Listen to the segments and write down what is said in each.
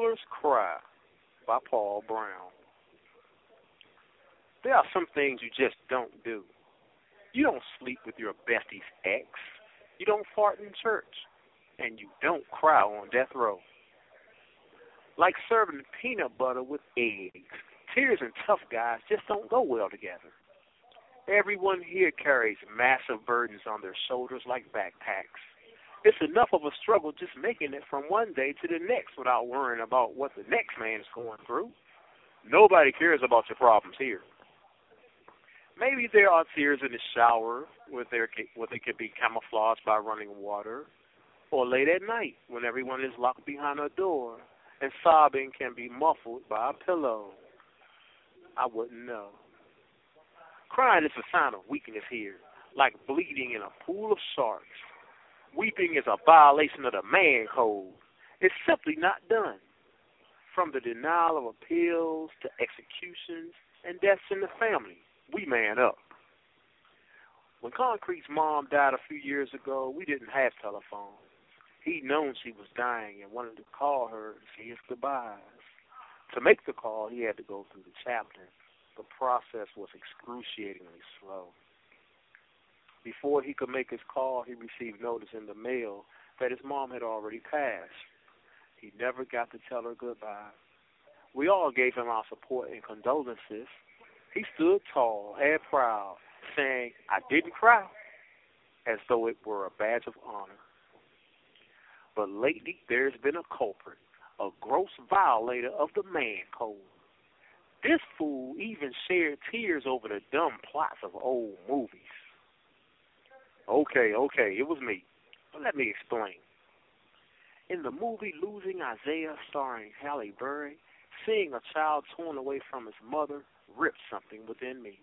Sailors Cry by Paul Brown. There are some things you just don't do. You don't sleep with your bestie's ex. You don't fart in church. And you don't cry on death row. Like serving peanut butter with eggs. Tears and tough guys just don't go well together. Everyone here carries massive burdens on their shoulders like backpacks. It's enough of a struggle just making it from one day to the next without worrying about what the next man is going through. Nobody cares about your problems here. Maybe there are tears in the shower where, there where they can be camouflaged by running water, or late at night when everyone is locked behind a door and sobbing can be muffled by a pillow. I wouldn't know. Crying is a sign of weakness here, like bleeding in a pool of sharks. Weeping is a violation of the man code. It's simply not done. From the denial of appeals to executions and deaths in the family, we man up. When Concrete's mom died a few years ago, we didn't have telephones. He'd known she was dying and wanted to call her to say his goodbyes. To make the call, he had to go through the chaplain. The process was excruciatingly slow. Before he could make his call, he received notice in the mail that his mom had already passed. He never got to tell her goodbye. We all gave him our support and condolences. He stood tall and proud, saying, I didn't cry, as though it were a badge of honor. But lately there's been a culprit, a gross violator of the man code. This fool even shared tears over the dumb plots of old movies. Okay, okay, it was me. But let me explain. In the movie Losing Isaiah, starring Halle Berry, seeing a child torn away from his mother ripped something within me.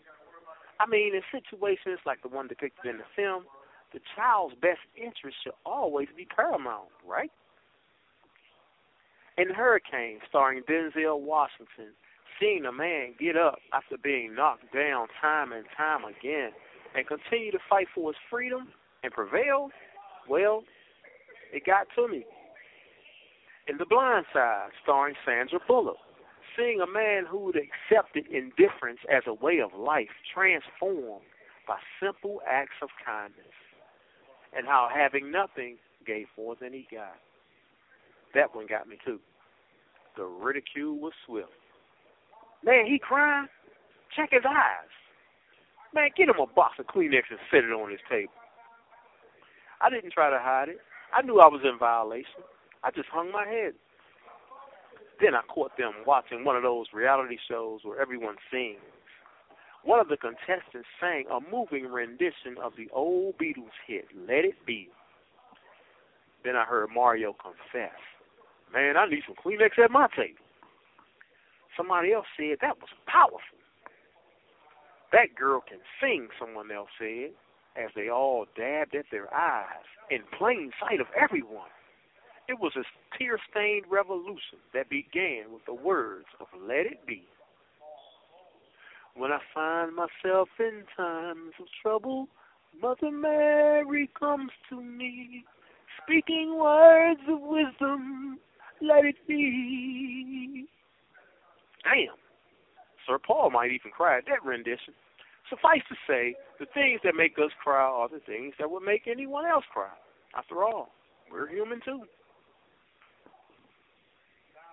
I mean, in situations like the one depicted in the film, the child's best interest should always be paramount, right? In Hurricane, starring Denzel Washington, seeing a man get up after being knocked down time and time again and continue to fight for his freedom and prevail, well, it got to me. In The Blind Side, starring Sandra Bullock, seeing a man who'd accepted indifference as a way of life transformed by simple acts of kindness, and how having nothing gave more than he got. That one got me too. The ridicule was swift. Man, he crying. Check his eyes. Man, get him a box of Kleenex and set it on his table. I didn't try to hide it. I knew I was in violation. I just hung my head. Then I caught them watching one of those reality shows where everyone sings. One of the contestants sang a moving rendition of the old Beatles hit, Let It Be. Then I heard Mario confess, Man, I need some Kleenex at my table. Somebody else said that was powerful. That girl can sing, someone else said, as they all dabbed at their eyes in plain sight of everyone. It was a tear stained revolution that began with the words of Let It Be. When I find myself in times of trouble, Mother Mary comes to me, speaking words of wisdom. Let it be. Damn. Sir Paul might even cry at that rendition. Suffice to say, the things that make us cry are the things that would make anyone else cry. After all, we're human too.